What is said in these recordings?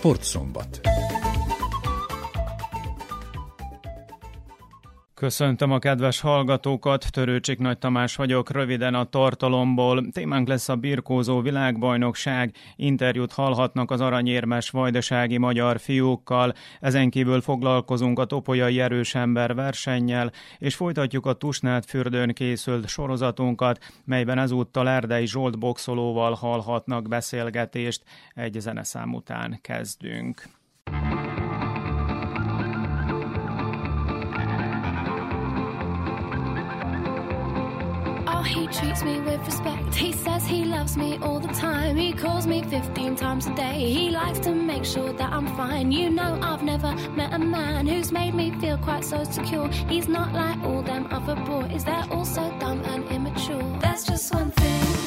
Sportszombat. Köszöntöm a kedves hallgatókat, Törőcsik Nagy Tamás vagyok, röviden a tartalomból. Témánk lesz a birkózó világbajnokság, interjút hallhatnak az aranyérmes vajdasági magyar fiúkkal, ezen kívül foglalkozunk a topolyai erős ember versennyel, és folytatjuk a Tusnát fürdőn készült sorozatunkat, melyben ezúttal Erdei Zsolt boxolóval hallhatnak beszélgetést. Egy zeneszám után kezdünk. Treats me with respect. He says he loves me all the time. He calls me 15 times a day. He likes to make sure that I'm fine. You know, I've never met a man who's made me feel quite so secure. He's not like all them other boys, they're all so dumb and immature. There's just one thing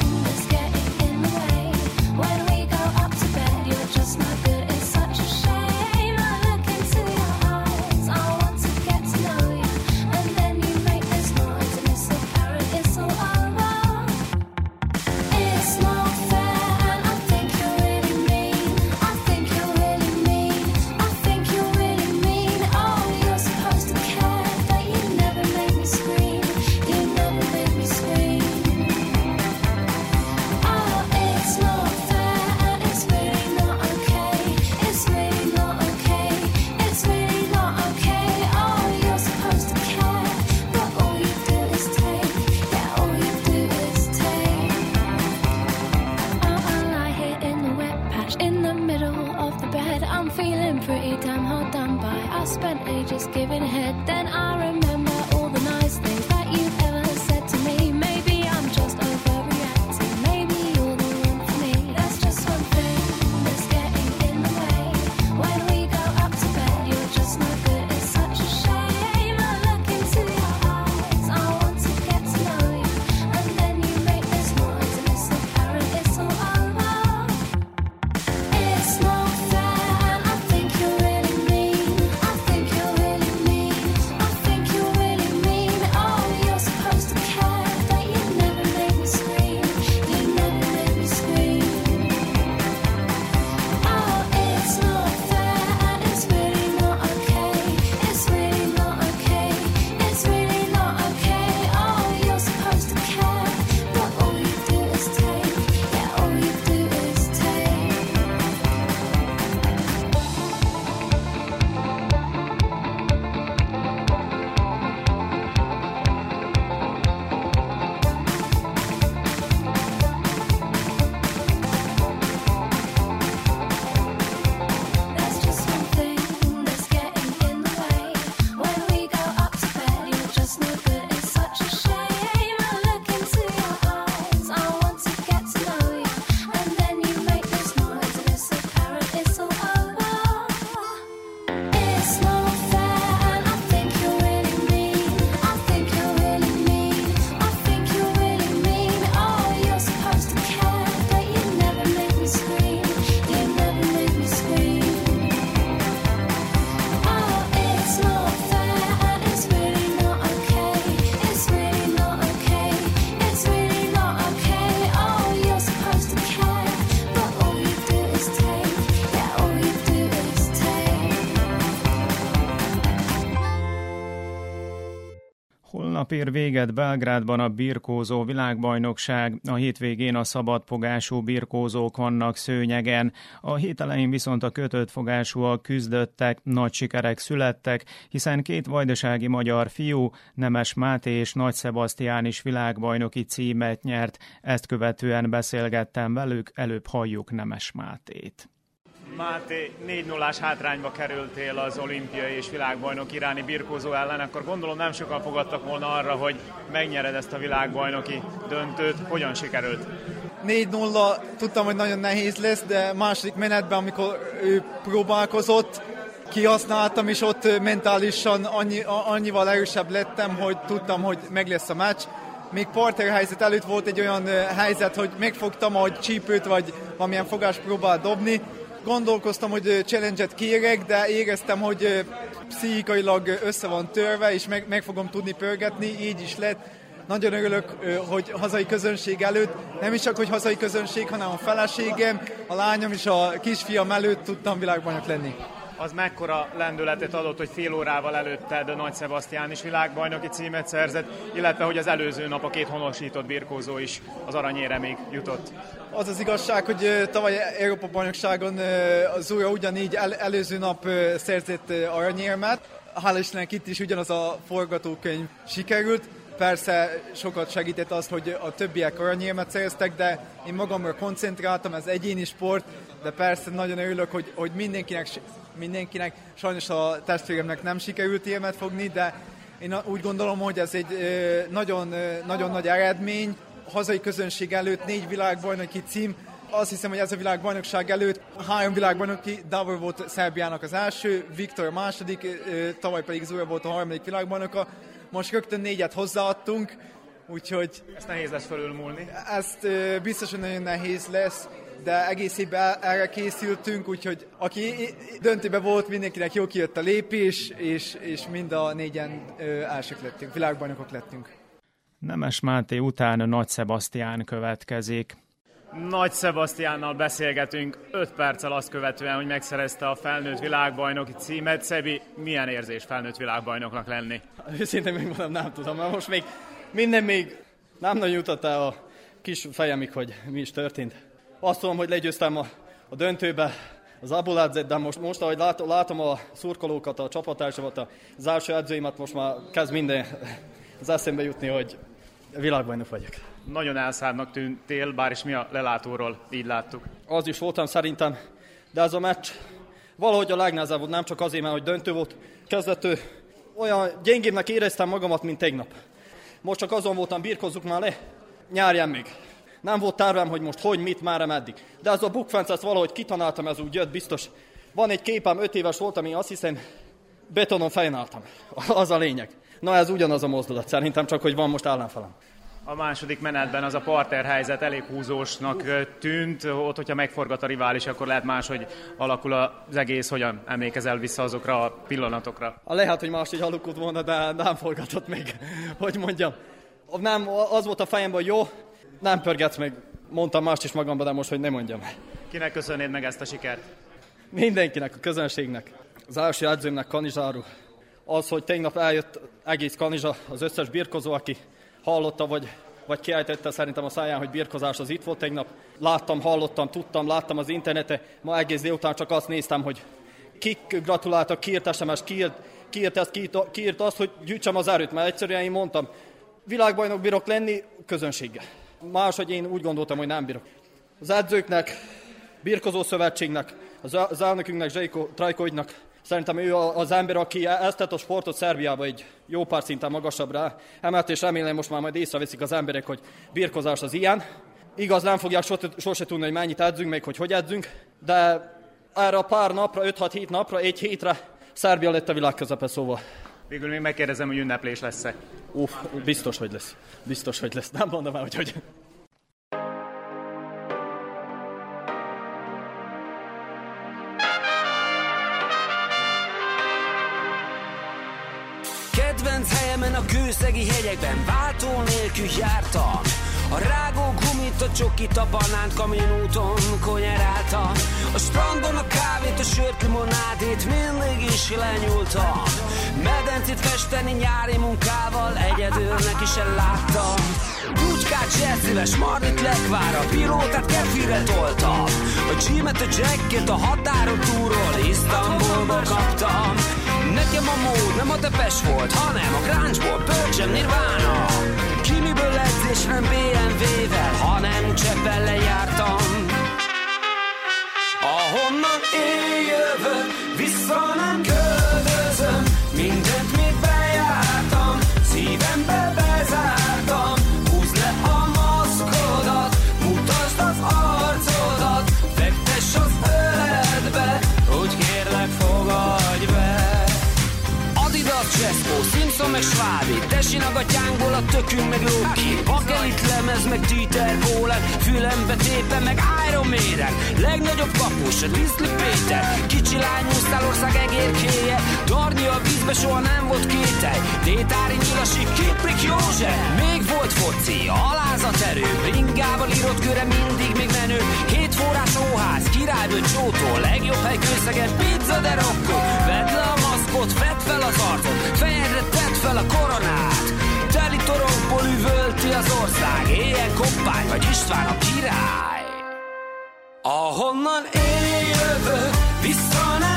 ér véget Belgrádban a birkózó világbajnokság, a hétvégén a szabadfogású birkózók vannak szőnyegen, a hét elején viszont a kötött fogásúak küzdöttek, nagy sikerek születtek, hiszen két vajdasági magyar fiú, Nemes Máté és Nagy Szebasztián is világbajnoki címet nyert, ezt követően beszélgettem velük, előbb halljuk Nemes Mátét. Máté, 4 0 hátrányba kerültél az olimpiai és világbajnok iráni birkózó ellen, akkor gondolom nem sokan fogadtak volna arra, hogy megnyered ezt a világbajnoki döntőt. Hogyan sikerült? 4-0, tudtam, hogy nagyon nehéz lesz, de második menetben, amikor ő próbálkozott, kihasználtam, és ott mentálisan annyi, annyival erősebb lettem, hogy tudtam, hogy meg lesz a meccs. Még parter helyzet előtt volt egy olyan helyzet, hogy megfogtam, hogy csípőt vagy valamilyen fogás próbál dobni, Gondolkoztam, hogy challenge-et kérek, de éreztem, hogy pszichikailag össze van törve, és meg, meg fogom tudni pörgetni, így is lett. nagyon örülök, hogy hazai közönség előtt, nem is csak, hogy hazai közönség, hanem a feleségem, a lányom és a kisfiam előtt tudtam világbajnok lenni az mekkora lendületet adott, hogy fél órával előtted Nagy Sebastián is világbajnoki címet szerzett, illetve hogy az előző nap a két honosított birkózó is az aranyéremig jutott. Az az igazság, hogy tavaly Európa bajnokságon az újra ugyanígy el, előző nap szerzett aranyérmet. Hála Istennek itt is ugyanaz a forgatókönyv sikerült. Persze sokat segített az, hogy a többiek aranyérmet szereztek, de én magamra koncentráltam, ez egyéni sport, de persze nagyon örülök, hogy, hogy mindenkinek mindenkinek. Sajnos a testvéremnek nem sikerült érmet fogni, de én úgy gondolom, hogy ez egy nagyon, nagyon nagy eredmény. A hazai közönség előtt négy világbajnoki cím, azt hiszem, hogy ez a világbajnokság előtt három világbajnoki, Davor volt Szerbiának az első, Viktor a második, tavaly pedig Zura volt a harmadik világbajnoka. Most rögtön négyet hozzáadtunk, úgyhogy... Ezt nehéz lesz fölülmúlni. Ezt biztos, hogy nagyon nehéz lesz de egész évben erre készültünk, úgyhogy aki döntőben volt, mindenkinek jó kijött a lépés, és, és mind a négyen ö, elsők lettünk, világbajnokok lettünk. Nemes Máté után Nagy Sebastián következik. Nagy Sebastiánnal beszélgetünk 5 perccel azt követően, hogy megszerezte a felnőtt világbajnoki címet. Szebi, milyen érzés felnőtt világbajnoknak lenni? Őszintén megmondom, nem tudom, mert most még minden még nem nagyon jutott el a kis fejemig, hogy mi is történt. Azt tudom, hogy legyőztem a, a döntőbe az Abuladzet, de most, most ahogy látom, látom a szurkolókat, a csapattársamat, az első edzőimet, most már kezd minden az eszembe jutni, hogy világbajnok vagyok. Nagyon elszárnak tűntél, bár is mi a lelátóról így láttuk. Az is voltam szerintem, de ez a meccs valahogy a legnehezebb volt, nem csak azért, mert hogy döntő volt. Kezdető olyan gyengébbnek éreztem magamat, mint tegnap. Most csak azon voltam, birkozzuk már le, nyárján még. Nem volt tervem, hogy most hogy, mit, már meddig. De ez a bukfenc, ezt valahogy kitanáltam, ez úgy jött biztos. Van egy képem, öt éves voltam, én azt hiszem, betonon fején álltam. Az a lényeg. Na ez ugyanaz a mozdulat, szerintem csak, hogy van most ellenfelem. A második menetben az a parter helyzet elég húzósnak tűnt. Ott, hogyha megforgat a rivális, akkor lehet más, hogy alakul az egész. Hogyan emlékezel vissza azokra a pillanatokra? A lehet, hogy máshogy alakult volna, de nem forgatott még, hogy mondjam. Nem, az volt a fejemben, hogy jó, nem pörgetsz meg, mondtam mást is magamban, de most, hogy nem mondjam. Kinek köszönnéd meg ezt a sikert? Mindenkinek, a közönségnek. Az első edzőmnek Kanizsáru. Az, hogy tegnap eljött egész Kanizsa, az összes birkozó, aki hallotta, vagy, vagy kiejtette szerintem a száján, hogy birkozás az itt volt tegnap. Láttam, hallottam, tudtam, láttam az interneten. Ma egész délután csak azt néztem, hogy kik gratuláltak, kiírt SMS, kiírt, kiírt ezt, kiírt, kiírt azt, hogy gyűjtsem az erőt, mert egyszerűen én mondtam, világbajnok bírok lenni közönséggel máshogy én úgy gondoltam, hogy nem bírok. Az edzőknek, birkozó szövetségnek, az elnökünknek, Zsajko Trajkoidnak, szerintem ő az ember, aki ezt a sportot Szerbiába egy jó pár szinten magasabbra emelt, és remélem most már majd észreveszik az emberek, hogy birkozás az ilyen. Igaz, nem fogják sose, sose tudni, hogy mennyit edzünk, még hogy hogy edzünk, de erre a pár napra, 5-6-7 napra, egy hétre Szerbia lett a világ közepe, szóval. Végül még megkérdezem, hogy ünneplés lesz-e. Uff, biztos, hogy lesz. Biztos, hogy lesz. Nem mondom el, hogy hogy. A kőszegi hegyekben váltó nélkül jártam. A rágó gumit, a csokit, a banánt kaminúton konyeráltam. A strandon a kávét, a sört, limonádét mindig is lenyúltam. Medencét festeni nyári munkával egyedül neki sem láttam. Bugykát, zseszíves, marit lekvár, a pilótát kefire toltam. A Jimet, a jacket, a határon túról Isztambulba kaptam Nekem a mód nem a tepes volt, hanem a gráncsból pörcsem nirvána. Kimiből edzés nem BMW-vel, hanem cseppel lejártam Ahonnan én jövök, vissza nem köldözöm Tesinak a tyánkból a tökünk meg Loki. Bakelit lemez meg Dieter Bohlen. Fülembe tépe meg Iron Maiden. Legnagyobb kapus a Diszli Péter. Kicsi lány ország egérkéje. Darni a vízbe soha nem volt kételj Détári Nyilasi, Kiprik József. Még volt foci, erő, bringával írott köre mindig még menő, két forrás óház, királyből csótó, legjobb hely kőszegen, pizza de rokkó, vedd le a maszkot, vedd fel az arcot, fejedre fel a koronát, teli torokból üvölti az ország, éjjel koppány, vagy István a király. Ahonnan én jövök, vissza nem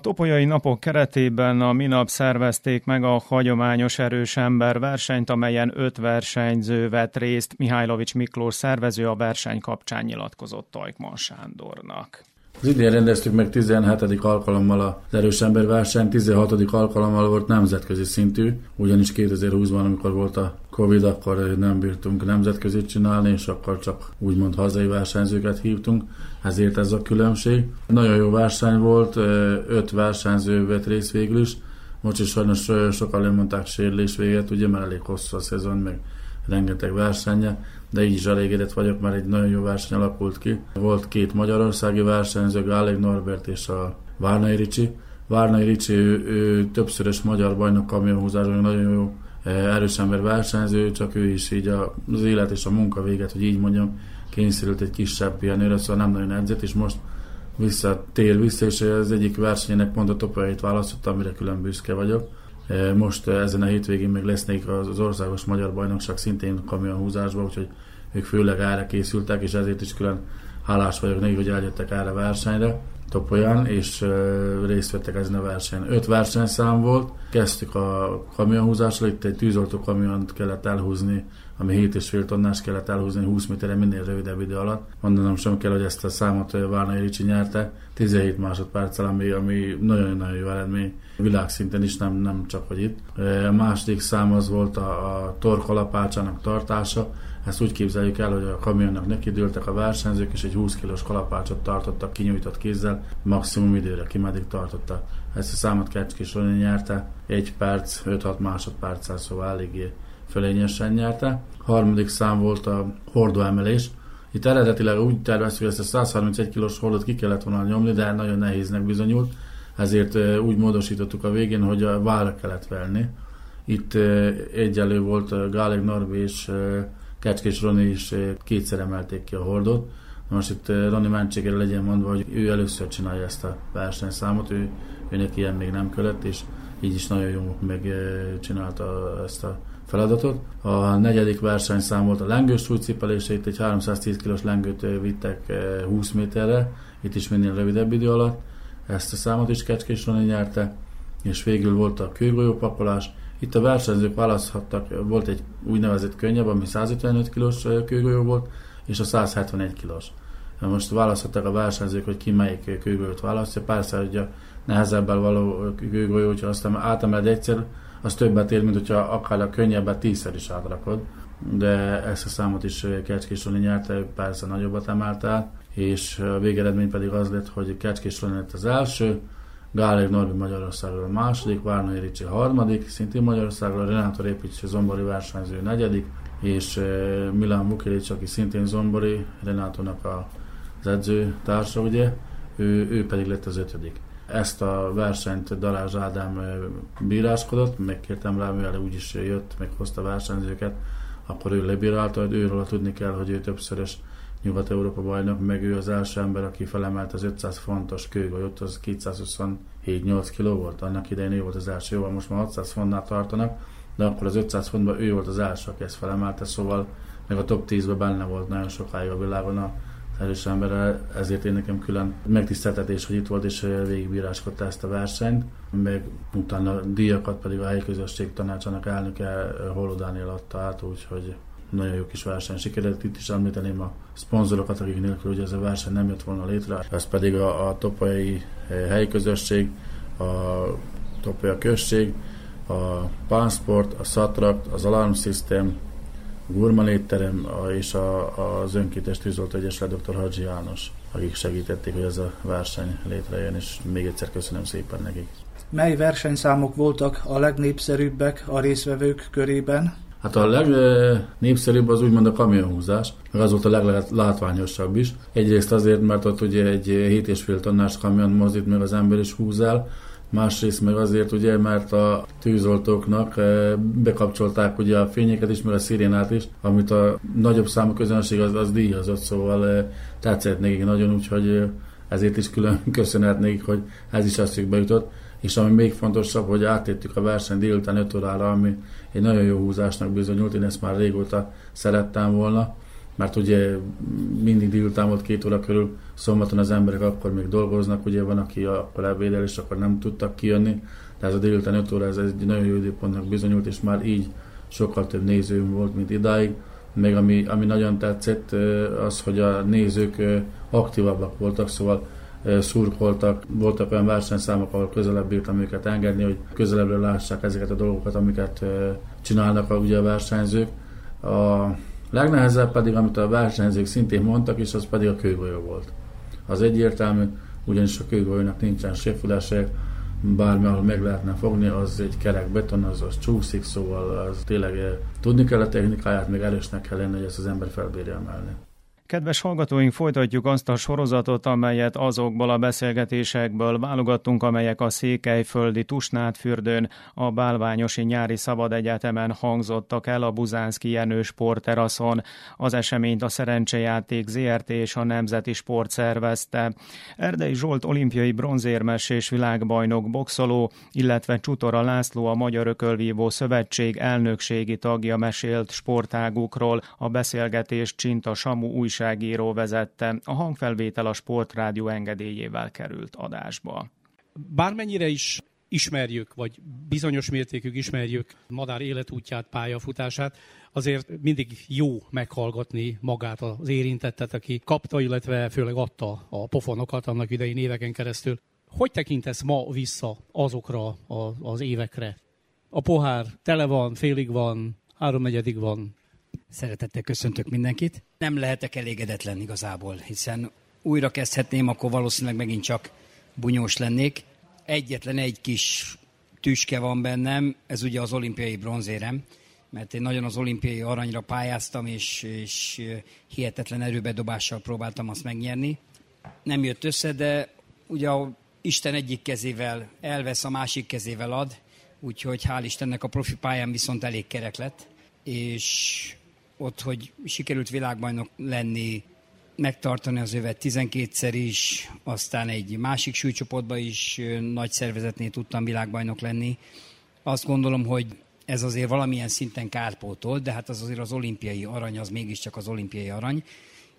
topolyai napok keretében a minap szervezték meg a hagyományos erős ember versenyt, amelyen öt versenyző vett részt. Mihálylovics Miklós szervező a verseny kapcsán nyilatkozott Tajkman Sándornak. Az idén rendeztük meg 17. alkalommal az erős ember verseny, 16. alkalommal volt nemzetközi szintű, ugyanis 2020-ban, amikor volt a Covid, akkor nem bírtunk nemzetközi csinálni, és akkor csak úgymond hazai versenyzőket hívtunk, ezért ez a különbség. Nagyon jó verseny volt, öt versenyző vett részt végül is, most is sajnos sokan lemondták sérülés véget, ugye, mert elég hosszú a szezon, meg rengeteg versenye, de így is elégedett vagyok, mert egy nagyon jó verseny alakult ki. Volt két magyarországi versenyző, Gáleg Norbert és a Várnai Ricsi. Várnai Ricsi, ő, ő többszörös magyar bajnok kamionhúzásban, nagyon jó eh, erős ember versenyző, csak ő is így az élet és a munka véget, hogy így mondjam, kényszerült egy kisebb pihenőre, szóval nem nagyon edzett, és most visszatér vissza, és az egyik versenyének pont a topjait választottam, amire külön büszke vagyok. Most ezen a hétvégén még lesznek az országos magyar bajnokság szintén kamionhúzásban, úgyhogy ők főleg erre készültek, és ezért is külön hálás vagyok nekik, hogy eljöttek erre a versenyre. Topolyán, és részt vettek ezen a versenyen. Öt versenyszám volt, kezdtük a kamionhúzással, itt egy tűzoltó kamiont kellett elhúzni, ami 7,5 tonnás kellett elhúzni 20 méterre minél rövidebb idő alatt. Mondanom sem kell, hogy ezt a számot Várnai Ricsi nyerte, 17 másodperccel, ami, ami nagyon-nagyon jó eredmény világszinten is, nem, nem csak hogy itt. A második szám az volt a, a torkalapácsának tartása, ezt úgy képzeljük el, hogy a kamionnak nekidőltek a versenyzők, és egy 20 kilós kalapácsot tartottak kinyújtott kézzel, maximum időre, ki meddig tartotta. Ezt a számot Kecskés Roni nyerte, 1 perc, 5-6 másodperccel, szóval eléggé fölényesen nyerte. Harmadik szám volt a hordóemelés. Itt eredetileg úgy terveztük, hogy ezt a 131 kilós hordót ki kellett volna nyomni, de nagyon nehéznek bizonyult, ezért úgy módosítottuk a végén, hogy a vára kellett venni. Itt egyelő volt Gáleg Norbi és Kecskés Roni is kétszer emelték ki a hordót. Most itt Roni mentségére legyen mondva, hogy ő először csinálja ezt a versenyszámot, ő, őnek ilyen még nem kellett, és így is nagyon jó megcsinálta ezt a feladatot. A negyedik versenyszám volt a lengős súlycipelése, itt egy 310 kg lengőt vittek 20 méterre, itt is minél rövidebb idő alatt. Ezt a számot is Kecskés Roni nyerte, és végül volt a kőgolyópakolás, itt a versenyzők választhattak, volt egy úgynevezett könnyebb, ami 155 kg kőgolyó volt, és a 171 kg. Most választhattak a versenyzők, hogy ki melyik kőgolyót választja. Persze, hogy a nehezebbel való kőgolyó, hogyha azt átemeled egyszer, az többet ér, mint hogyha akár a könnyebbet tízszer is átrakod. De ezt a számot is Kecskés Roli nyerte, persze nagyobbat emelte és a végeredmény pedig az lett, hogy Kecskés Roli lett az első, Gálér Norbi Magyarországról a második, Várnai Ricsi harmadik, szintén Magyarországról, Renátor Építs Zombori versenyző negyedik, és Milán Vukilic, aki szintén Zombori, Renátónak az edző társa, ugye, ő, ő pedig lett az ötödik. Ezt a versenyt Dalázs Ádám bíráskodott, megkértem rá, mivel úgyis jött, meg hozta versenyzőket, akkor ő lebírálta, hogy őről tudni kell, hogy ő többszörös Nyugat-Európa bajnok, meg ő az első ember, aki felemelt az 500 fontos kőgolyót, az 227-8 kg volt, annak idején ő volt az első, jóval most már 600 fontnál tartanak, de akkor az 500 fontban ő volt az első, aki ezt felemelte, szóval meg a top 10-ben benne volt nagyon sokáig a világon a erős ember, ezért én nekem külön megtiszteltetés, hogy itt volt és végigbíráskodta ezt a versenyt, meg utána a díjakat pedig a helyi közösség tanácsának elnöke Holó Dániel adta át, úgyhogy nagyon jó kis verseny sikerült. Itt is említeném a szponzorokat, akik nélkül ugye ez a verseny nem jött volna létre. Ez pedig a, a topai helyi közösség, a topai község, a Pánsport, a Satrakt, az Alarm System, Gurman étterem és a, az önkéntes tűzolt egyesület dr. Hadzsi János, akik segítették, hogy ez a verseny létrejön, és még egyszer köszönöm szépen nekik. Mely versenyszámok voltak a legnépszerűbbek a részvevők körében? Hát a legnépszerűbb az úgymond a kamionhúzás, meg az volt a leglátványosabb is. Egyrészt azért, mert ott ugye egy 7,5 tonnás kamion mozdít meg az ember is húz el, másrészt meg azért ugye, mert a tűzoltóknak eh, bekapcsolták ugye a fényeket is, meg a szirénát is, amit a nagyobb számú közönség az, az díjazott, szóval eh, tetszett nekik nagyon, úgyhogy eh, ezért is külön köszönhet nekik, hogy ez is eszükbe jutott. És ami még fontosabb, hogy áttettük a verseny délután 5 órára, ami egy nagyon jó húzásnak bizonyult, én ezt már régóta szerettem volna, mert ugye mindig délután volt két óra körül, szombaton az emberek akkor még dolgoznak, ugye van, aki akkor ebédel, és akkor nem tudtak kijönni, de ez a délután 5 óra, ez egy nagyon jó időpontnak bizonyult, és már így sokkal több nézőm volt, mint idáig. Még ami, ami nagyon tetszett, az, hogy a nézők aktívabbak voltak, szóval szurkoltak, voltak olyan versenyszámok, ahol közelebb bírtam őket engedni, hogy közelebbről lássák ezeket a dolgokat, amiket csinálnak a, ugye a versenyzők. A legnehezebb pedig, amit a versenyzők szintén mondtak, és az pedig a kőgolyó volt. Az egyértelmű, ugyanis a kőgolyónak nincsen sefülese, bármi, ahol meg lehetne fogni, az egy kerek beton, az, az csúszik, szóval az tényleg tudni kell a technikáját, még erősnek kell lenni, hogy ezt az ember felbírja emelni. Kedves hallgatóink, folytatjuk azt a sorozatot, amelyet azokból a beszélgetésekből válogattunk, amelyek a Székelyföldi Tusnádfürdőn, a Bálványosi Nyári Szabad Egyetemen hangzottak el a Buzánszki Jenő sporteraszon. Az eseményt a Szerencsejáték ZRT és a Nemzeti Sport szervezte. Erdei Zsolt olimpiai bronzérmes és világbajnok boxoló, illetve Csutora László a Magyar Ökölvívó Szövetség elnökségi tagja mesélt sportágukról. A beszélgetést Csinta Samu újság újságíró vezette, a hangfelvétel a Sportrádió engedélyével került adásba. Bármennyire is ismerjük, vagy bizonyos mértékig ismerjük madár életútját, pályafutását, azért mindig jó meghallgatni magát az érintettet, aki kapta, illetve főleg adta a pofonokat annak idején éveken keresztül. Hogy tekintesz ma vissza azokra az évekre? A pohár tele van, félig van, háromnegyedig van, Szeretettel köszöntök mindenkit. Nem lehetek elégedetlen igazából, hiszen újra kezdhetném, akkor valószínűleg megint csak bunyós lennék. Egyetlen egy kis tüske van bennem, ez ugye az olimpiai bronzérem, mert én nagyon az olimpiai aranyra pályáztam, és, és hihetetlen erőbedobással próbáltam azt megnyerni. Nem jött össze, de ugye a Isten egyik kezével elvesz, a másik kezével ad, úgyhogy hál' Istennek a profi pályán viszont elég kerek lett, és ott, hogy sikerült világbajnok lenni, megtartani az övet 12-szer is, aztán egy másik súlycsoportban is nagy szervezetnél tudtam világbajnok lenni. Azt gondolom, hogy ez azért valamilyen szinten kárpótol, de hát az azért az olimpiai arany, az mégiscsak az olimpiai arany,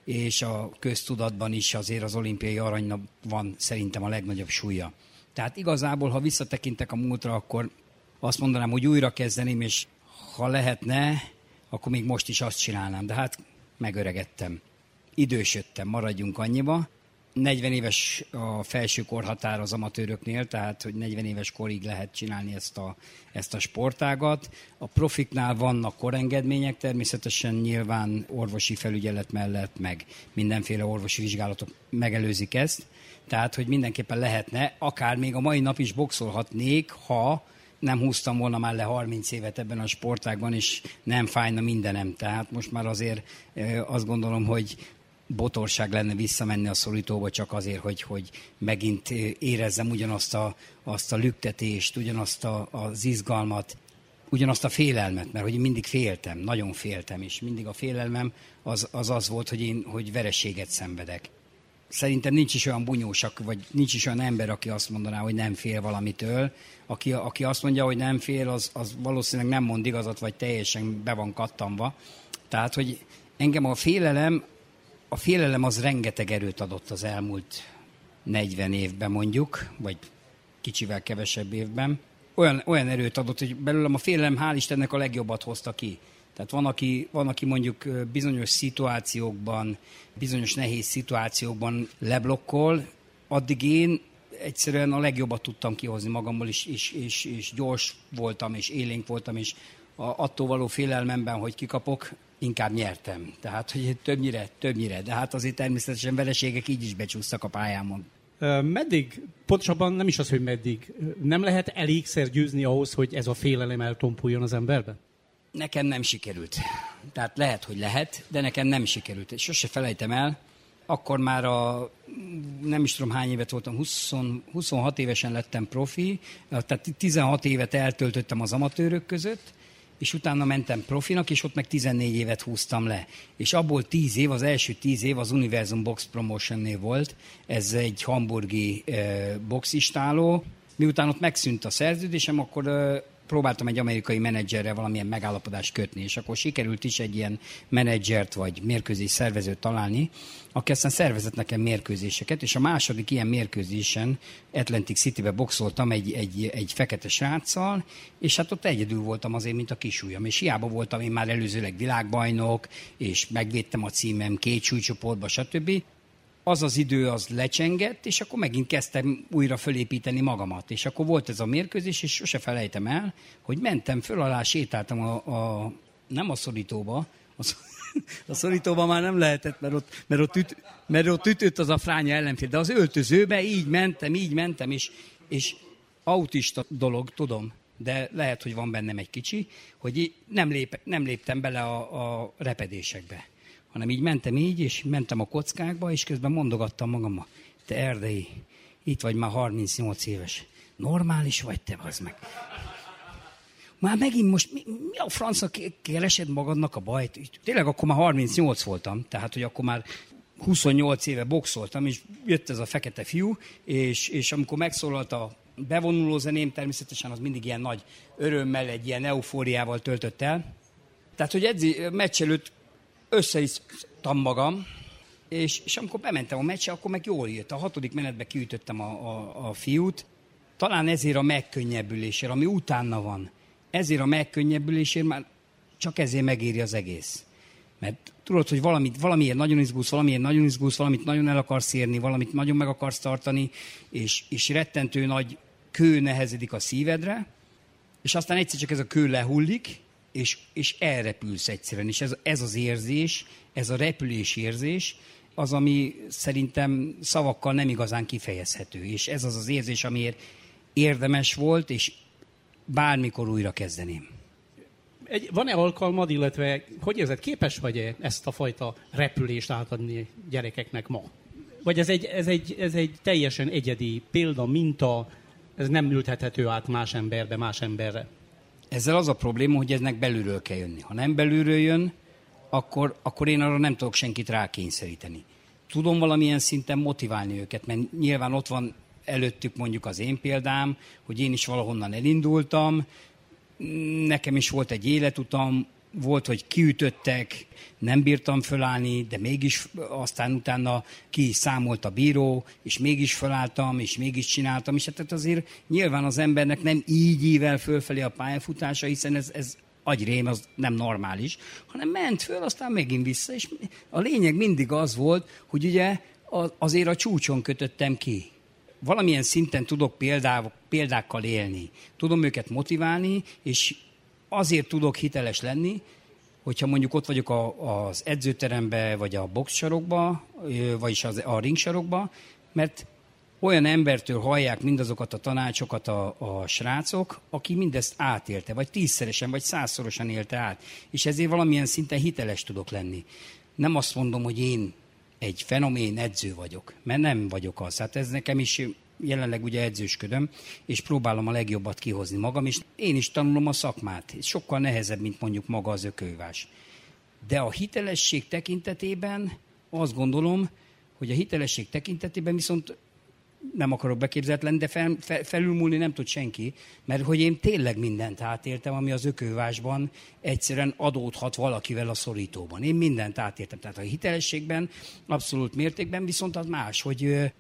és a köztudatban is azért az olimpiai aranynak van szerintem a legnagyobb súlya. Tehát igazából, ha visszatekintek a múltra, akkor azt mondanám, hogy újra kezdeném, és ha lehetne, akkor még most is azt csinálnám. De hát megöregettem. Idősödtem, maradjunk annyiba. 40 éves a felső korhatár az amatőröknél, tehát hogy 40 éves korig lehet csinálni ezt a, ezt a sportágat. A profiknál vannak korengedmények, természetesen nyilván orvosi felügyelet mellett, meg mindenféle orvosi vizsgálatok megelőzik ezt. Tehát, hogy mindenképpen lehetne, akár még a mai nap is boxolhatnék, ha nem húztam volna már le 30 évet ebben a sportágban, és nem fájna mindenem. Tehát most már azért azt gondolom, hogy botorság lenne visszamenni a szorítóba csak azért, hogy, hogy megint érezzem ugyanazt a, azt a lüktetést, ugyanazt a, az izgalmat. ugyanazt a félelmet, mert hogy mindig féltem, nagyon féltem, és mindig a félelmem az az, az volt, hogy én hogy vereséget szenvedek. Szerintem nincs is olyan bunyósak, vagy nincs is olyan ember, aki azt mondaná, hogy nem fél valamitől. Aki, aki azt mondja, hogy nem fél, az, az valószínűleg nem mond igazat, vagy teljesen be van kattanva. Tehát, hogy engem a félelem, a félelem az rengeteg erőt adott az elmúlt 40 évben mondjuk, vagy kicsivel kevesebb évben. Olyan, olyan erőt adott, hogy belőlem a félelem hál' Istennek a legjobbat hozta ki. Tehát van aki, van, aki mondjuk bizonyos szituációkban, bizonyos nehéz szituációkban leblokkol, addig én egyszerűen a legjobbat tudtam kihozni magamból, és, és, és, és gyors voltam, és élénk voltam, és a, attól való félelmemben, hogy kikapok, inkább nyertem. Tehát, hogy többnyire, többnyire. De hát azért természetesen vereségek így is becsúsztak a pályámon. Meddig, pontosabban nem is az, hogy meddig, nem lehet elégszer győzni ahhoz, hogy ez a félelem eltompuljon az emberben? Nekem nem sikerült. Tehát lehet, hogy lehet, de nekem nem sikerült. És sose felejtem el, akkor már a, nem is tudom hány évet voltam, 20, 26 évesen lettem profi, tehát 16 évet eltöltöttem az amatőrök között, és utána mentem profinak, és ott meg 14 évet húztam le. És abból 10 év, az első 10 év az Universum Box Promotionnél volt, ez egy hamburgi eh, boxistáló, miután ott megszűnt a szerződésem, akkor eh, próbáltam egy amerikai menedzserrel valamilyen megállapodást kötni, és akkor sikerült is egy ilyen menedzsert vagy mérkőzés szervezőt találni, aki aztán szervezett nekem mérkőzéseket, és a második ilyen mérkőzésen Atlantic City-be boxoltam egy, egy, egy fekete sráccal, és hát ott egyedül voltam azért, mint a kisúlyam, és hiába voltam én már előzőleg világbajnok, és megvédtem a címem két súlycsoportba, stb az az idő az lecsengett, és akkor megint kezdtem újra fölépíteni magamat. És akkor volt ez a mérkőzés, és sose felejtem el, hogy mentem föl alá, sétáltam a, a nem a szorítóba, a, a szorítóban már nem lehetett, mert ott, mert ott, üt, mert ott ütött az a fránya ellenfél, de az öltözőbe így mentem, így mentem, és, és autista dolog, tudom, de lehet, hogy van bennem egy kicsi, hogy nem, lép, nem léptem bele a, a repedésekbe hanem így mentem így, és mentem a kockákba, és közben mondogattam magammal, te erdei, itt vagy már 38 éves. Normális vagy te, az meg. Már megint most, mi, mi a francia keresed magadnak a bajt? Tényleg akkor már 38 voltam, tehát hogy akkor már 28 éve boxoltam, és jött ez a fekete fiú, és, és amikor megszólalt a bevonuló zeném, természetesen az mindig ilyen nagy örömmel, egy ilyen eufóriával töltött el. Tehát, hogy edzi, meccs előtt összeisztam magam, és, és amikor bementem a meccse, akkor meg jól jött. A hatodik menetbe kiütöttem a, a, a fiút. Talán ezért a megkönnyebbülésért, ami utána van, ezért a megkönnyebbülésért már csak ezért megéri az egész. Mert tudod, hogy valamit, valamiért nagyon izgulsz, valamiért nagyon izgulsz, valamit nagyon el akarsz érni, valamit nagyon meg akarsz tartani, és, és rettentő nagy kő nehezedik a szívedre, és aztán egyszer csak ez a kő lehullik, és, és elrepülsz egyszerűen. És ez, ez az érzés, ez a repülés érzés, az, ami szerintem szavakkal nem igazán kifejezhető. És ez az az érzés, amiért érdemes volt, és bármikor újra kezdeném. Egy, van-e alkalmad, illetve hogy érzed, képes vagy-e ezt a fajta repülést átadni gyerekeknek ma? Vagy ez egy, ez egy, ez egy teljesen egyedi példa, minta, ez nem ültethető át más emberbe, más emberre? Ezzel az a probléma, hogy eznek belülről kell jönni. Ha nem belülről jön, akkor, akkor én arra nem tudok senkit rákényszeríteni. Tudom valamilyen szinten motiválni őket, mert nyilván ott van előttük mondjuk az én példám, hogy én is valahonnan elindultam, nekem is volt egy életutam, volt, hogy kiütöttek, nem bírtam fölállni, de mégis aztán utána ki számolt a bíró, és mégis fölálltam, és mégis csináltam, és hát azért nyilván az embernek nem így ível fölfelé a pályafutása, hiszen ez, ez agyrém, az nem normális, hanem ment föl, aztán megint vissza, és a lényeg mindig az volt, hogy ugye azért a csúcson kötöttem ki. Valamilyen szinten tudok példá, példákkal élni. Tudom őket motiválni, és azért tudok hiteles lenni, hogyha mondjuk ott vagyok a, az edzőterembe, vagy a boxsarokba, vagyis az, a ringsarokba, mert olyan embertől hallják mindazokat a tanácsokat a, a srácok, aki mindezt átélte, vagy tízszeresen, vagy százszorosan élte át. És ezért valamilyen szinten hiteles tudok lenni. Nem azt mondom, hogy én egy fenomén edző vagyok, mert nem vagyok az. Hát ez nekem is jelenleg ugye edzősködöm, és próbálom a legjobbat kihozni magam, és én is tanulom a szakmát. Ez sokkal nehezebb, mint mondjuk maga az ökővás. De a hitelesség tekintetében azt gondolom, hogy a hitelesség tekintetében viszont nem akarok beképzetlen, de fel, fel, felülmúlni nem tud senki, mert hogy én tényleg mindent átéltem, ami az ökővásban egyszerűen adódhat valakivel a szorítóban. Én mindent átéltem. Tehát a hitelességben abszolút mértékben, viszont az más, hogy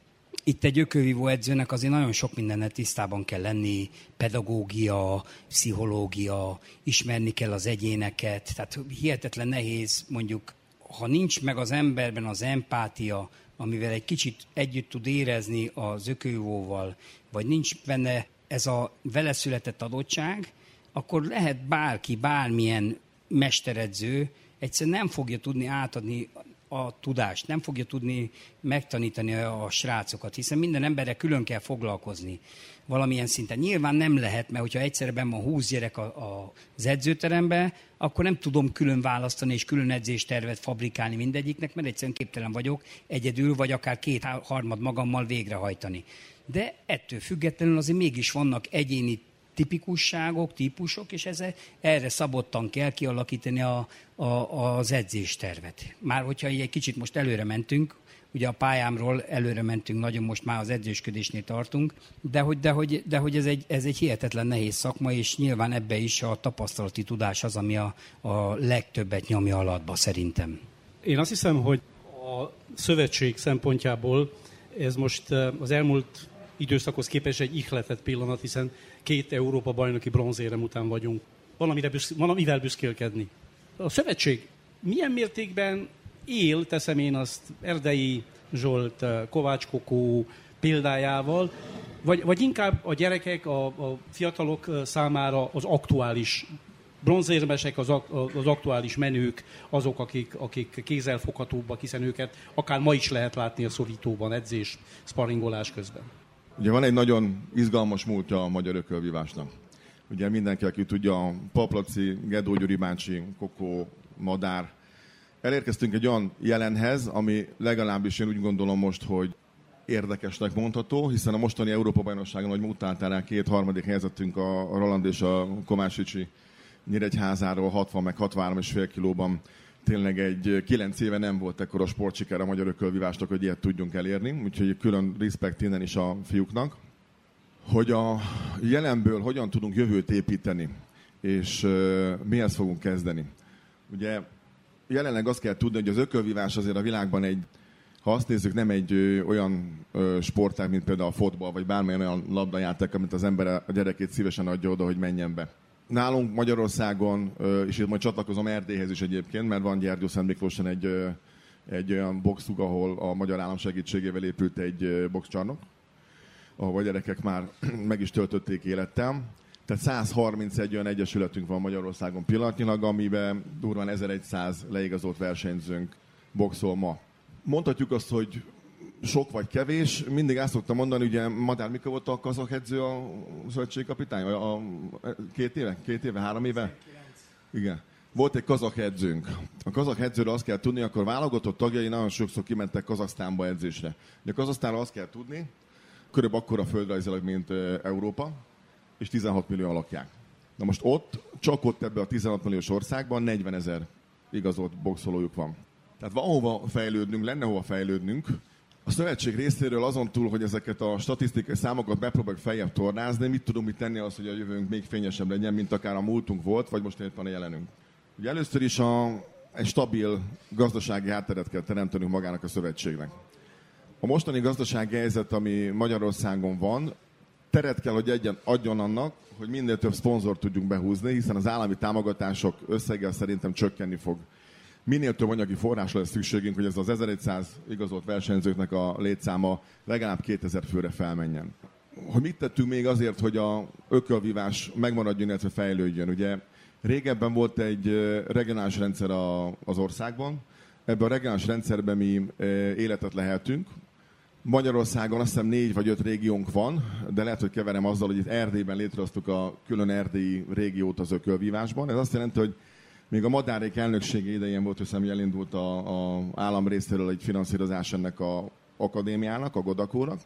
itt egy ökővívó edzőnek azért nagyon sok mindennel tisztában kell lenni, pedagógia, pszichológia, ismerni kell az egyéneket, tehát hihetetlen nehéz mondjuk, ha nincs meg az emberben az empátia, amivel egy kicsit együtt tud érezni az ökővóval, vagy nincs benne ez a vele született adottság, akkor lehet bárki, bármilyen mesteredző, egyszerűen nem fogja tudni átadni a tudást, nem fogja tudni megtanítani a srácokat, hiszen minden emberre külön kell foglalkozni valamilyen szinten. Nyilván nem lehet, mert hogyha egyszerben van 20 gyerek a, a, az edzőterembe, akkor nem tudom külön választani és külön edzéstervet fabrikálni mindegyiknek, mert egyszerűen képtelen vagyok egyedül, vagy akár két harmad magammal végrehajtani. De ettől függetlenül azért mégis vannak egyéni tipikusságok, típusok, és ezzel, erre szabottan kell kialakítani a, a, az edzéstervet. Már hogyha egy kicsit most előre mentünk, ugye a pályámról előre mentünk nagyon, most már az edzősködésnél tartunk, de hogy, de hogy, de hogy ez, egy, ez egy hihetetlen nehéz szakma, és nyilván ebbe is a tapasztalati tudás az, ami a, a legtöbbet nyomja alatba szerintem. Én azt hiszem, hogy a szövetség szempontjából ez most eh, az elmúlt időszakhoz képest egy ihletett pillanat, hiszen két Európa bajnoki bronzérem után vagyunk. Valamire büsz, valamivel büszkélkedni. A szövetség milyen mértékben él, teszem én azt Erdei Zsolt, Kovács Kokó példájával, vagy, vagy inkább a gyerekek, a, a fiatalok számára az aktuális bronzérmesek, az, az aktuális menők, azok, akik, akik kézzelfoghatóbbak, hiszen őket akár ma is lehet látni a szorítóban, edzés, sparringolás közben. Ugye van egy nagyon izgalmas múltja a magyar ökölvívásnak. Ugye mindenki, aki tudja, Paplaci, Gedó Gyuri bácsi, Kokó, Madár. Elérkeztünk egy olyan jelenhez, ami legalábbis én úgy gondolom most, hogy érdekesnek mondható, hiszen a mostani Európa-bajnokságon, hogy mutáltál két harmadik helyzetünk a Roland és a Komásicsi Nyíregyházáról 60 meg 63 és fél kilóban tényleg egy kilenc éve nem volt ekkora sportsiker a magyar ökölvívásnak, hogy ilyet tudjunk elérni, úgyhogy külön respekt innen is a fiúknak. Hogy a jelenből hogyan tudunk jövőt építeni, és mihez fogunk kezdeni. Ugye jelenleg azt kell tudni, hogy az ökölvívás azért a világban egy, ha azt nézzük, nem egy ö, olyan ö, sportág, mint például a fotball, vagy bármilyen olyan labdajáték, amit az ember a gyerekét szívesen adja oda, hogy menjen be nálunk Magyarországon, és itt majd csatlakozom Erdélyhez is egyébként, mert van Gyergyó Szent Miklóson egy, egy olyan boxug, ahol a magyar állam segítségével épült egy boxcsarnok, ahol a gyerekek már meg is töltötték élettel. Tehát 131 olyan egyesületünk van Magyarországon pillanatnyilag, amiben durván 1100 leigazolt versenyzőnk boxol ma. Mondhatjuk azt, hogy sok vagy kevés. Mindig azt szoktam mondani, ugye Madár mikor volt a kazak edző a szövetségkapitány? A, a, két éve? Két éve? Három éve? Igen. Volt egy kazak edzőnk. A kazak edzőről azt kell tudni, akkor válogatott tagjai nagyon sokszor kimentek Kazaksztánba edzésre. De Kazasztánra azt kell tudni, körülbelül akkora földrajzilag, mint Európa, és 16 millió lakják. Na most ott, csak ott ebben a 16 milliós országban 40 ezer igazolt boxolójuk van. Tehát van hova fejlődnünk, lenne hova fejlődnünk, a szövetség részéről azon túl, hogy ezeket a statisztikai számokat megpróbáljuk feljebb tornázni, mit tudunk mit tenni az, hogy a jövőnk még fényesebb legyen, mint akár a múltunk volt, vagy most éppen a jelenünk. Ugye először is a, egy stabil gazdasági hátteret kell teremtenünk magának a szövetségnek. A mostani gazdasági helyzet, ami Magyarországon van, teret kell, hogy egyen, adjon annak, hogy minél több szponzort tudjunk behúzni, hiszen az állami támogatások összege szerintem csökkenni fog minél több anyagi forrásra lesz szükségünk, hogy ez az 1100 igazolt versenyzőknek a létszáma legalább 2000 főre felmenjen. Hogy mit tettünk még azért, hogy a ökölvívás megmaradjon, illetve fejlődjön? Ugye régebben volt egy regionális rendszer a, az országban, ebben a regionális rendszerben mi életet lehetünk. Magyarországon azt hiszem négy vagy öt régiónk van, de lehet, hogy keverem azzal, hogy itt Erdélyben létrehoztuk a külön erdélyi régiót az ökölvívásban. Ez azt jelenti, hogy még a Madárék elnöksége idején volt, hiszem, hogy elindult a, a állam részéről egy finanszírozás ennek a akadémiának, a Godakónak.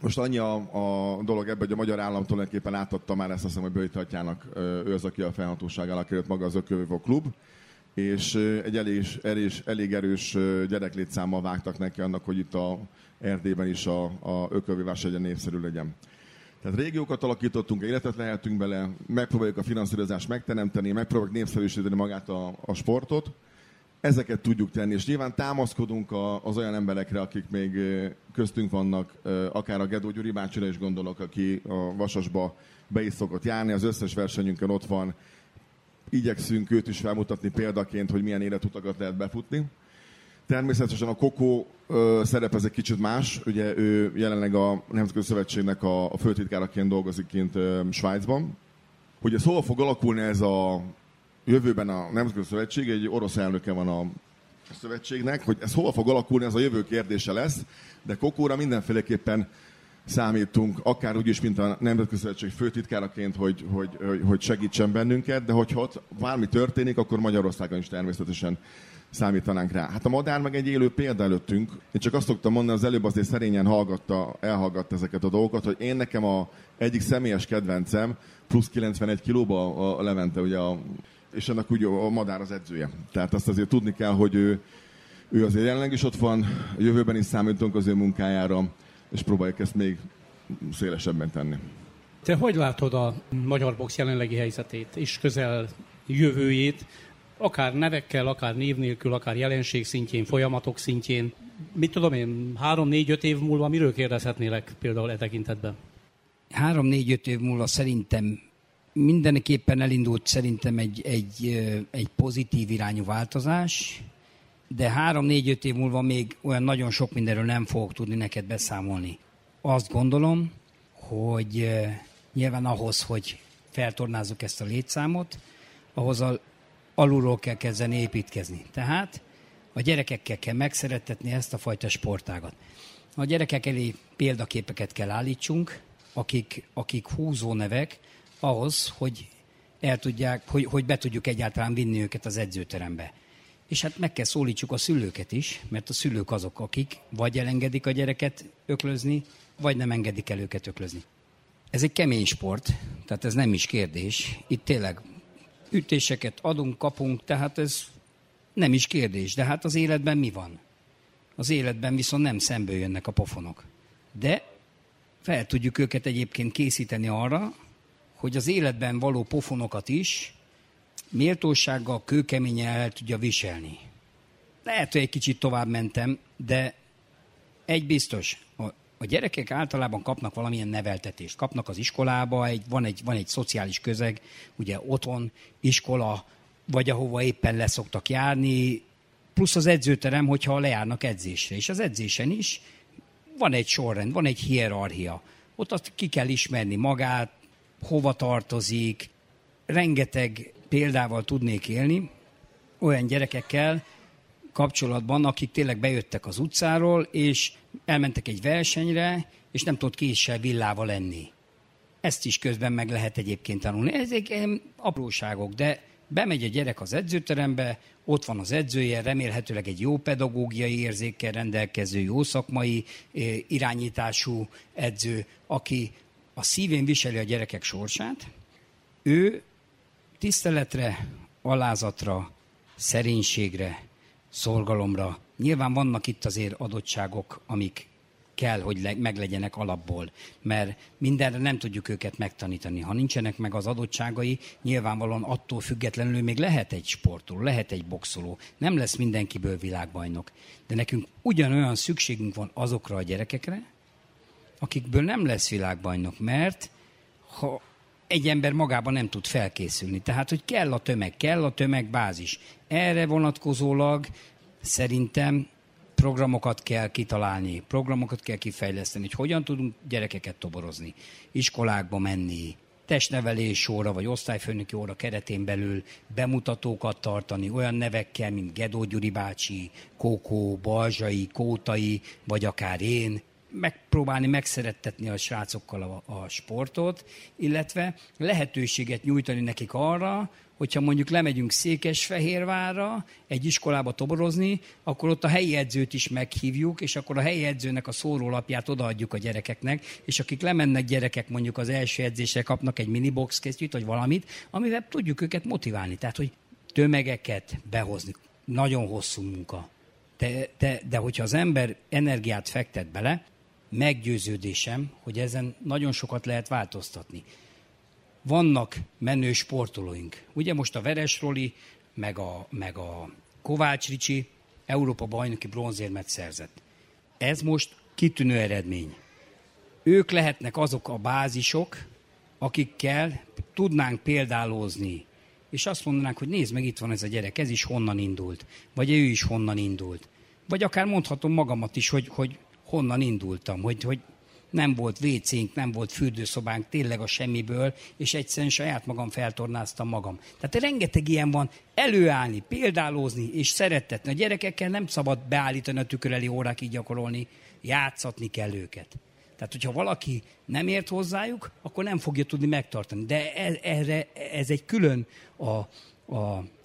Most annyi a, a dolog ebben, hogy a magyar állam tulajdonképpen átadta már ezt, azt hiszem, hogy Bőjtatjának ő az, aki a felhatóságának került maga az Ökövívó klub, és egy elég, elég, elég erős gyereklétszámmal vágtak neki annak, hogy itt a Erdélyben is a, a ökölvívás egyen népszerű legyen. Tehát régiókat alakítottunk, életet lehetünk bele, megpróbáljuk a finanszírozást megteremteni, megpróbáljuk népszerűsíteni magát a, a sportot, ezeket tudjuk tenni, és nyilván támaszkodunk az olyan emberekre, akik még köztünk vannak, akár a Gedó Gyuri bácsira is gondolok, aki a Vasasba be is szokott járni, az összes versenyünkön ott van, igyekszünk őt is felmutatni példaként, hogy milyen életutakat lehet befutni. Természetesen a Kokó szerep ez egy kicsit más, ugye ő jelenleg a Nemzetközi Szövetségnek a, a főtitkáraként dolgozik kint ö, Svájcban. Hogy ez hol fog alakulni ez a jövőben a Nemzetközi Szövetség, egy orosz elnöke van a szövetségnek, hogy ez hol fog alakulni, ez a jövő kérdése lesz, de Kokóra mindenféleképpen számítunk, akár úgy is, mint a Nemzetközi Szövetség főtitkáraként, hogy, hogy, hogy segítsen bennünket, de hogyha ott bármi történik, akkor Magyarországon is természetesen számítanánk rá. Hát a madár meg egy élő példa előttünk. Én csak azt szoktam mondani, az előbb azért szerényen hallgatta, elhallgatta ezeket a dolgokat, hogy én nekem a egyik személyes kedvencem plusz 91 kilóba a Levente, ugye a, és ennek úgy a madár az edzője. Tehát azt azért tudni kell, hogy ő, ő azért jelenleg is ott van, a jövőben is számítunk az ő munkájára, és próbáljuk ezt még szélesebben tenni. Te hogy látod a magyar box jelenlegi helyzetét és közel jövőjét? Akár nevekkel, akár név nélkül, akár jelenség szintjén, folyamatok szintjén. Mit tudom én, három-négy-öt év múlva miről kérdezhetnélek például e tekintetben? Három-négy-öt év múlva szerintem mindenképpen elindult szerintem egy, egy, egy pozitív irányú változás, de három-négy-öt év múlva még olyan nagyon sok mindenről nem fogok tudni neked beszámolni. Azt gondolom, hogy nyilván ahhoz, hogy feltornázzuk ezt a létszámot, ahhoz a alulról kell kezdeni építkezni. Tehát a gyerekekkel kell megszerettetni ezt a fajta sportágat. A gyerekek elé példaképeket kell állítsunk, akik, akik húzó nevek ahhoz, hogy el tudják, hogy, hogy be tudjuk egyáltalán vinni őket az edzőterembe. És hát meg kell szólítsuk a szülőket is, mert a szülők azok, akik vagy elengedik a gyereket öklözni, vagy nem engedik el őket öklözni. Ez egy kemény sport, tehát ez nem is kérdés. Itt tényleg ütéseket adunk, kapunk, tehát ez nem is kérdés. De hát az életben mi van? Az életben viszont nem szemből jönnek a pofonok. De fel tudjuk őket egyébként készíteni arra, hogy az életben való pofonokat is méltósággal, kőkeményen el tudja viselni. Lehet, hogy egy kicsit tovább mentem, de egy biztos, a gyerekek általában kapnak valamilyen neveltetést. Kapnak az iskolába, egy, van, egy, van egy szociális közeg, ugye otthon, iskola, vagy ahova éppen leszoktak járni, plusz az edzőterem, hogyha lejárnak edzésre. És az edzésen is van egy sorrend, van egy hierarchia. Ott azt ki kell ismerni magát, hova tartozik. Rengeteg példával tudnék élni olyan gyerekekkel, kapcsolatban, akik tényleg bejöttek az utcáról, és elmentek egy versenyre, és nem tudott késsel villával lenni. Ezt is közben meg lehet egyébként tanulni. Ezek apróságok, de bemegy a gyerek az edzőterembe, ott van az edzője, remélhetőleg egy jó pedagógiai érzékkel rendelkező, jó szakmai eh, irányítású edző, aki a szívén viseli a gyerekek sorsát, ő tiszteletre, alázatra, szerénységre, szorgalomra. Nyilván vannak itt azért adottságok, amik kell, hogy le, meglegyenek alapból, mert mindenre nem tudjuk őket megtanítani. Ha nincsenek meg az adottságai, nyilvánvalóan attól függetlenül még lehet egy sportoló, lehet egy boxoló, nem lesz mindenkiből világbajnok. De nekünk ugyanolyan szükségünk van azokra a gyerekekre, akikből nem lesz világbajnok, mert ha egy ember magában nem tud felkészülni. Tehát, hogy kell a tömeg, kell a tömegbázis. Erre vonatkozólag szerintem programokat kell kitalálni, programokat kell kifejleszteni, hogy hogyan tudunk gyerekeket toborozni, iskolákba menni, testnevelés óra vagy osztályfőnöki óra keretén belül bemutatókat tartani olyan nevekkel, mint Gedó Gyuri bácsi, Kókó, Balzsai, Kótai, vagy akár én, megpróbálni megszerettetni a srácokkal a, a sportot, illetve lehetőséget nyújtani nekik arra, hogyha mondjuk lemegyünk Székesfehérvárra egy iskolába toborozni, akkor ott a helyi edzőt is meghívjuk, és akkor a helyi edzőnek a szórólapját odaadjuk a gyerekeknek, és akik lemennek gyerekek mondjuk az első edzésre kapnak egy minibox kesztyűt, vagy valamit, amivel tudjuk őket motiválni. Tehát, hogy tömegeket behozni. Nagyon hosszú munka. De, de, de hogyha az ember energiát fektet bele, meggyőződésem, hogy ezen nagyon sokat lehet változtatni. Vannak menő sportolóink. Ugye most a Veres meg a, meg a Kovács Ricsi Európa bajnoki bronzérmet szerzett. Ez most kitűnő eredmény. Ők lehetnek azok a bázisok, akikkel tudnánk példálózni, és azt mondanánk, hogy nézd meg, itt van ez a gyerek, ez is honnan indult, vagy ő is honnan indult. Vagy akár mondhatom magamat is, hogy, hogy honnan indultam, hogy, hogy nem volt vécénk, nem volt fürdőszobánk, tényleg a semmiből, és egyszerűen saját magam feltornáztam magam. Tehát rengeteg ilyen van, előállni, példálózni és szeretetni. A gyerekekkel nem szabad beállítani a tükör elé órákig gyakorolni, játszatni kell őket. Tehát, hogyha valaki nem ért hozzájuk, akkor nem fogja tudni megtartani. De ez, erre, ez egy külön, a, a,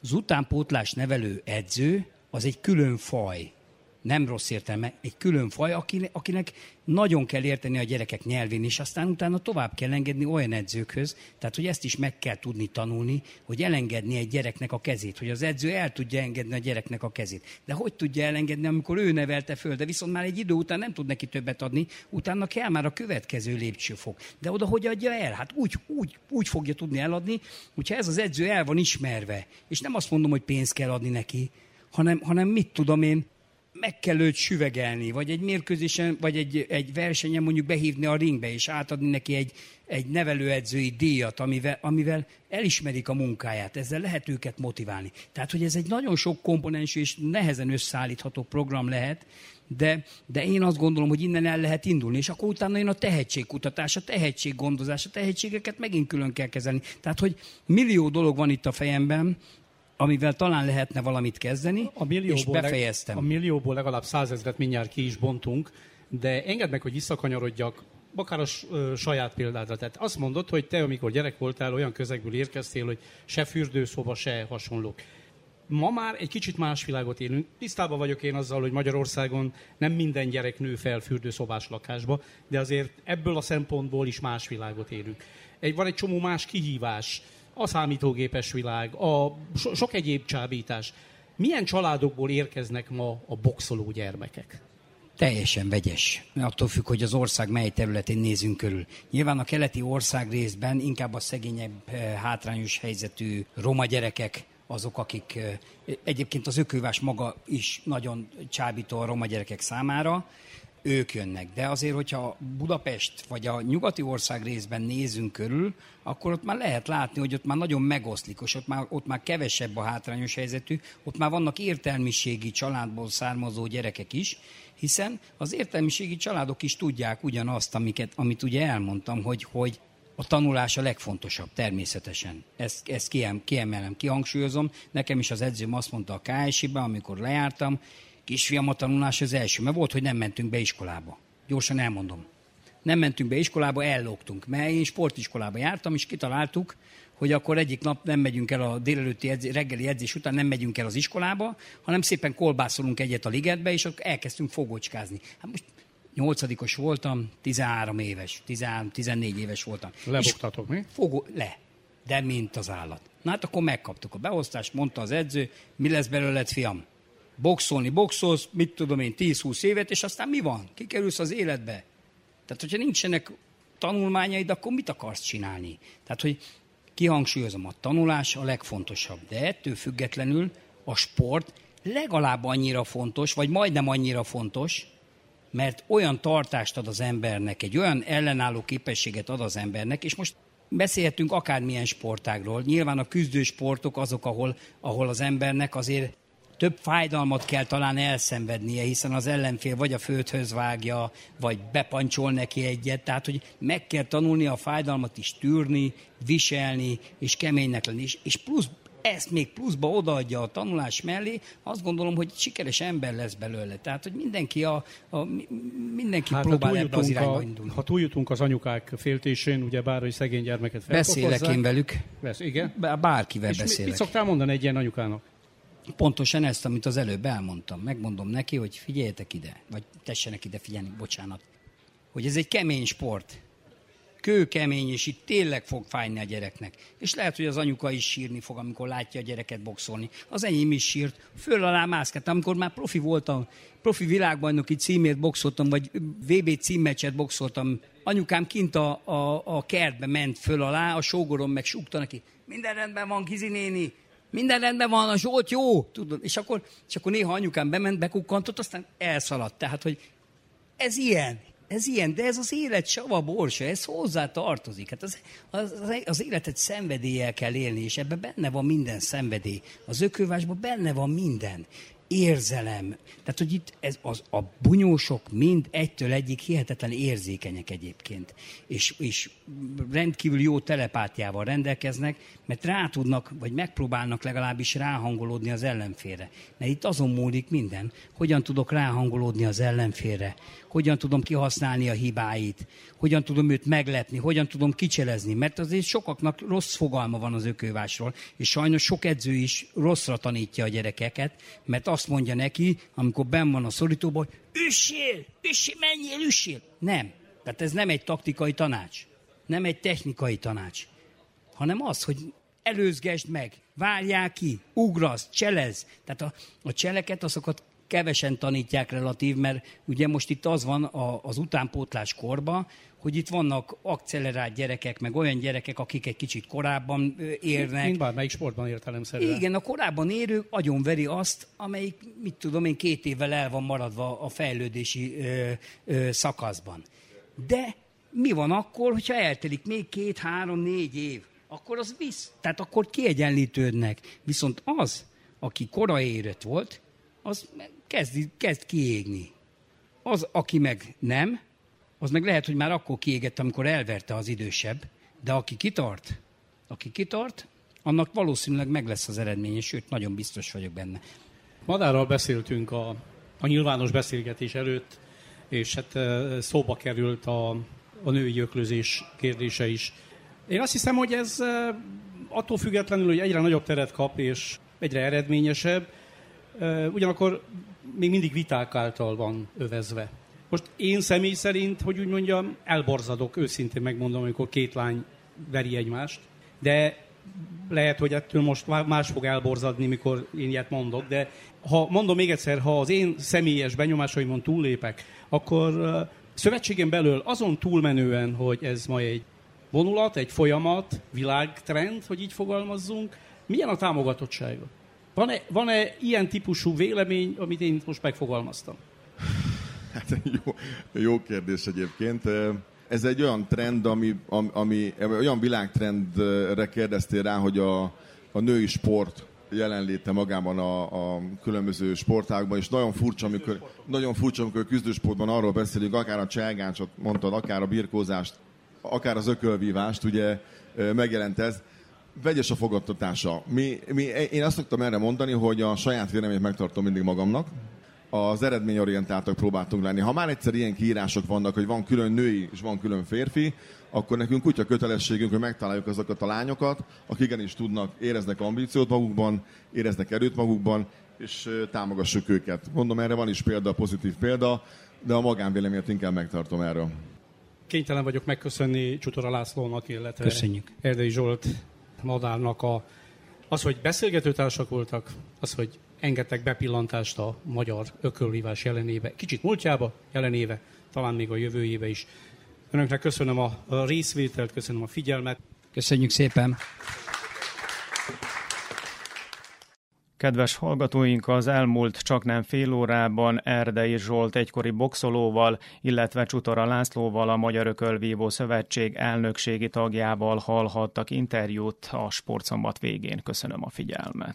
az utánpótlás nevelő edző, az egy külön faj nem rossz értelme, egy külön faj, akinek nagyon kell érteni a gyerekek nyelvén, és aztán utána tovább kell engedni olyan edzőkhöz, tehát hogy ezt is meg kell tudni tanulni, hogy elengedni egy gyereknek a kezét, hogy az edző el tudja engedni a gyereknek a kezét. De hogy tudja elengedni, amikor ő nevelte föl, de viszont már egy idő után nem tud neki többet adni, utána kell már a következő lépcsőfok. De oda hogy adja el? Hát úgy, úgy, úgy fogja tudni eladni, hogyha ez az edző el van ismerve, és nem azt mondom, hogy pénzt kell adni neki, hanem, hanem mit tudom én, meg kell őt süvegelni, vagy egy mérkőzésen, vagy egy, egy versenyen mondjuk behívni a ringbe, és átadni neki egy, egy nevelőedzői díjat, amivel, amivel elismerik a munkáját. Ezzel lehet őket motiválni. Tehát, hogy ez egy nagyon sok komponensű és nehezen összeállítható program lehet, de, de én azt gondolom, hogy innen el lehet indulni, és akkor utána jön a tehetségkutatás, a tehetséggondozás, a tehetségeket megint külön kell kezelni. Tehát, hogy millió dolog van itt a fejemben, amivel talán lehetne valamit kezdeni, a millióból és befejeztem. Leg, a millióból legalább százezret mindjárt ki is bontunk, de engedd meg, hogy visszakanyarodjak akár a saját példádra. Tehát azt mondod, hogy te, amikor gyerek voltál, olyan közegből érkeztél, hogy se fürdőszoba, se hasonlók. Ma már egy kicsit más világot élünk. Tisztában vagyok én azzal, hogy Magyarországon nem minden gyerek nő fel fürdőszobás lakásba, de azért ebből a szempontból is más világot élünk. Egy, van egy csomó más kihívás, a számítógépes világ, a so, sok egyéb csábítás. Milyen családokból érkeznek ma a boxoló gyermekek? Teljesen vegyes. Attól függ, hogy az ország mely területén nézünk körül. Nyilván a keleti ország részben inkább a szegényebb, eh, hátrányos helyzetű roma gyerekek azok, akik eh, egyébként az ökővás maga is nagyon csábító a roma gyerekek számára, ők jönnek. De azért, hogyha Budapest vagy a nyugati ország részben nézünk körül, akkor ott már lehet látni, hogy ott már nagyon megoszlik, és ott már, ott már kevesebb a hátrányos helyzetű, ott már vannak értelmiségi családból származó gyerekek is, hiszen az értelmiségi családok is tudják ugyanazt, amiket, amit ugye elmondtam, hogy, hogy a tanulás a legfontosabb, természetesen. Ezt, ezt kiem, kiemelem, kihangsúlyozom. Nekem is az edzőm azt mondta a KSI-ben, amikor lejártam, Kisfiam a tanulás az első, mert volt, hogy nem mentünk be iskolába. Gyorsan elmondom. Nem mentünk be iskolába, ellogtunk, mert én sportiskolába jártam, és kitaláltuk, hogy akkor egyik nap nem megyünk el a délelőtti edzés, reggeli edzés után, nem megyünk el az iskolába, hanem szépen kolbászolunk egyet a ligetbe, és akkor elkezdtünk fogócskázni. Hát most nyolcadikos voltam, 13 éves, 13, 14 éves voltam. Lebuktatok mi? Fogó, le. De mint az állat. Na hát akkor megkaptuk a beosztást, mondta az edző, mi lesz belőled, fiam? Boxolni, boxolsz, mit tudom én, 10-20 évet, és aztán mi van? Kikerülsz az életbe. Tehát, hogyha nincsenek tanulmányaid, akkor mit akarsz csinálni? Tehát, hogy kihangsúlyozom, a tanulás a legfontosabb, de ettől függetlenül a sport legalább annyira fontos, vagy majdnem annyira fontos, mert olyan tartást ad az embernek, egy olyan ellenálló képességet ad az embernek, és most beszélhetünk akármilyen sportágról. Nyilván a küzdő sportok azok, ahol, ahol az embernek azért több fájdalmat kell talán elszenvednie, hiszen az ellenfél vagy a földhöz vágja, vagy bepancsol neki egyet, tehát hogy meg kell tanulni a fájdalmat is tűrni, viselni, és keménynek lenni. És, és plusz ezt még pluszba odaadja a tanulás mellé, azt gondolom, hogy sikeres ember lesz belőle. Tehát, hogy mindenki, a, a mindenki hát, próbál ebbe az irányba a, indulni. Ha túljutunk az anyukák féltésén, ugye bár, hogy szegény gyermeket Beszélek én velük. Besz, igen? Bárkivel És beszélek. mit szoktál mondani egy ilyen anyukának? Pontosan ezt, amit az előbb elmondtam. Megmondom neki, hogy figyeljetek ide, vagy tessenek ide figyelni, bocsánat. Hogy ez egy kemény sport kőkemény, és itt tényleg fog fájni a gyereknek. És lehet, hogy az anyuka is sírni fog, amikor látja a gyereket boxolni. Az enyém is sírt, föl alá mászkált. Amikor már profi voltam, profi világbajnoki címért boxoltam, vagy VB címmeccset boxoltam, anyukám kint a, a, a kertbe ment föl alá, a sógorom meg súgta neki, minden rendben van, Gizi néni, minden rendben van, a Zsolt jó, tudod. És akkor, és akkor néha anyukám bement, bekukkantott, aztán elszaladt. Tehát, hogy ez ilyen, ez ilyen, de ez az élet sava borsa, ez hozzá tartozik. Hát az, az, az életet szenvedéllyel kell élni, és ebben benne van minden szenvedély. Az ökővásban benne van minden érzelem. Tehát, hogy itt ez az, a bunyósok mind egytől egyik hihetetlen érzékenyek egyébként. És, és rendkívül jó telepátiával rendelkeznek, mert rá tudnak, vagy megpróbálnak legalábbis ráhangolódni az ellenfélre. Mert itt azon múlik minden, hogyan tudok ráhangolódni az ellenfélre, hogyan tudom kihasználni a hibáit, hogyan tudom őt meglepni, hogyan tudom kicselezni, mert azért sokaknak rossz fogalma van az ökővásról, és sajnos sok edző is rosszra tanítja a gyerekeket, mert azt mondja neki, amikor ben van a szorítóban, hogy üssél, üssél, menjél, üssél. Nem. Tehát ez nem egy taktikai tanács, nem egy technikai tanács, hanem az, hogy előzgesd meg, várjál ki, ugrasz, cselez. Tehát a, a cseleket, azokat kevesen tanítják relatív, mert ugye most itt az van a, az utánpótlás korba, hogy itt vannak akcelerált gyerekek, meg olyan gyerekek, akik egy kicsit korábban érnek. Mint bármelyik sportban értelemszerűen. Igen, a korábban érő veri azt, amelyik, mit tudom én, két évvel el van maradva a fejlődési ö, ö, szakaszban. De mi van akkor, hogyha eltelik még két, három, négy év? Akkor az visz, tehát akkor kiegyenlítődnek. Viszont az, aki korai érett volt, az kezd, kezd kiégni. Az, aki meg nem, az meg lehet, hogy már akkor kiégett, amikor elverte az idősebb, de aki kitart, aki kitart, annak valószínűleg meg lesz az eredménye, sőt, nagyon biztos vagyok benne. Madárral beszéltünk a, a nyilvános beszélgetés előtt, és hát szóba került a, a női öklözés kérdése is. Én azt hiszem, hogy ez attól függetlenül, hogy egyre nagyobb teret kap, és egyre eredményesebb, ugyanakkor még mindig viták által van övezve. Most én személy szerint, hogy úgy mondjam, elborzadok, őszintén megmondom, amikor két lány veri egymást, de lehet, hogy ettől most más fog elborzadni, mikor én ilyet mondok, de ha mondom még egyszer, ha az én személyes benyomásaimon túllépek, akkor szövetségen belül azon túlmenően, hogy ez ma egy vonulat, egy folyamat, világtrend, hogy így fogalmazzunk, milyen a támogatottsága? Van-e, van-e ilyen típusú vélemény, amit én most megfogalmaztam? Hát jó, jó kérdés egyébként. Ez egy olyan trend, ami, ami olyan világtrendre kérdeztél rá, hogy a, a női sport jelenléte magában a, a különböző sportágban, és nagyon furcsa, amikor, nagyon furcsa, amikor küzdősportban arról beszélünk, akár a cselgácsot mondtad, akár a birkózást, akár az ökölvívást, ugye megjelent ez vegyes a fogadtatása. Mi, mi, én azt szoktam erre mondani, hogy a saját véleményt megtartom mindig magamnak, az eredményorientáltak próbáltunk lenni. Ha már egyszer ilyen kiírások vannak, hogy van külön női és van külön férfi, akkor nekünk kutya kötelességünk, hogy megtaláljuk azokat a lányokat, akik igenis tudnak, éreznek ambíciót magukban, éreznek erőt magukban, és támogassuk őket. Mondom, erre van is példa, pozitív példa, de a magánvéleményt inkább megtartom erről. Kénytelen vagyok megköszönni Csutora Lászlónak, illetve Köszönjük. Erdei Zsolt Madárnak a, az, hogy beszélgetőtársak voltak, az, hogy engedtek bepillantást a magyar ökölvívás jelenébe, kicsit múltjába, jelenébe, talán még a jövőjébe is. Önöknek köszönöm a részvételt, köszönöm a figyelmet. Köszönjük szépen! Kedves hallgatóink, az elmúlt csak nem fél órában Erdei Zsolt egykori boxolóval, illetve Csutora Lászlóval, a Magyar Ökölvívó Szövetség elnökségi tagjával hallhattak interjút a Sportszombat végén. Köszönöm a figyelmet.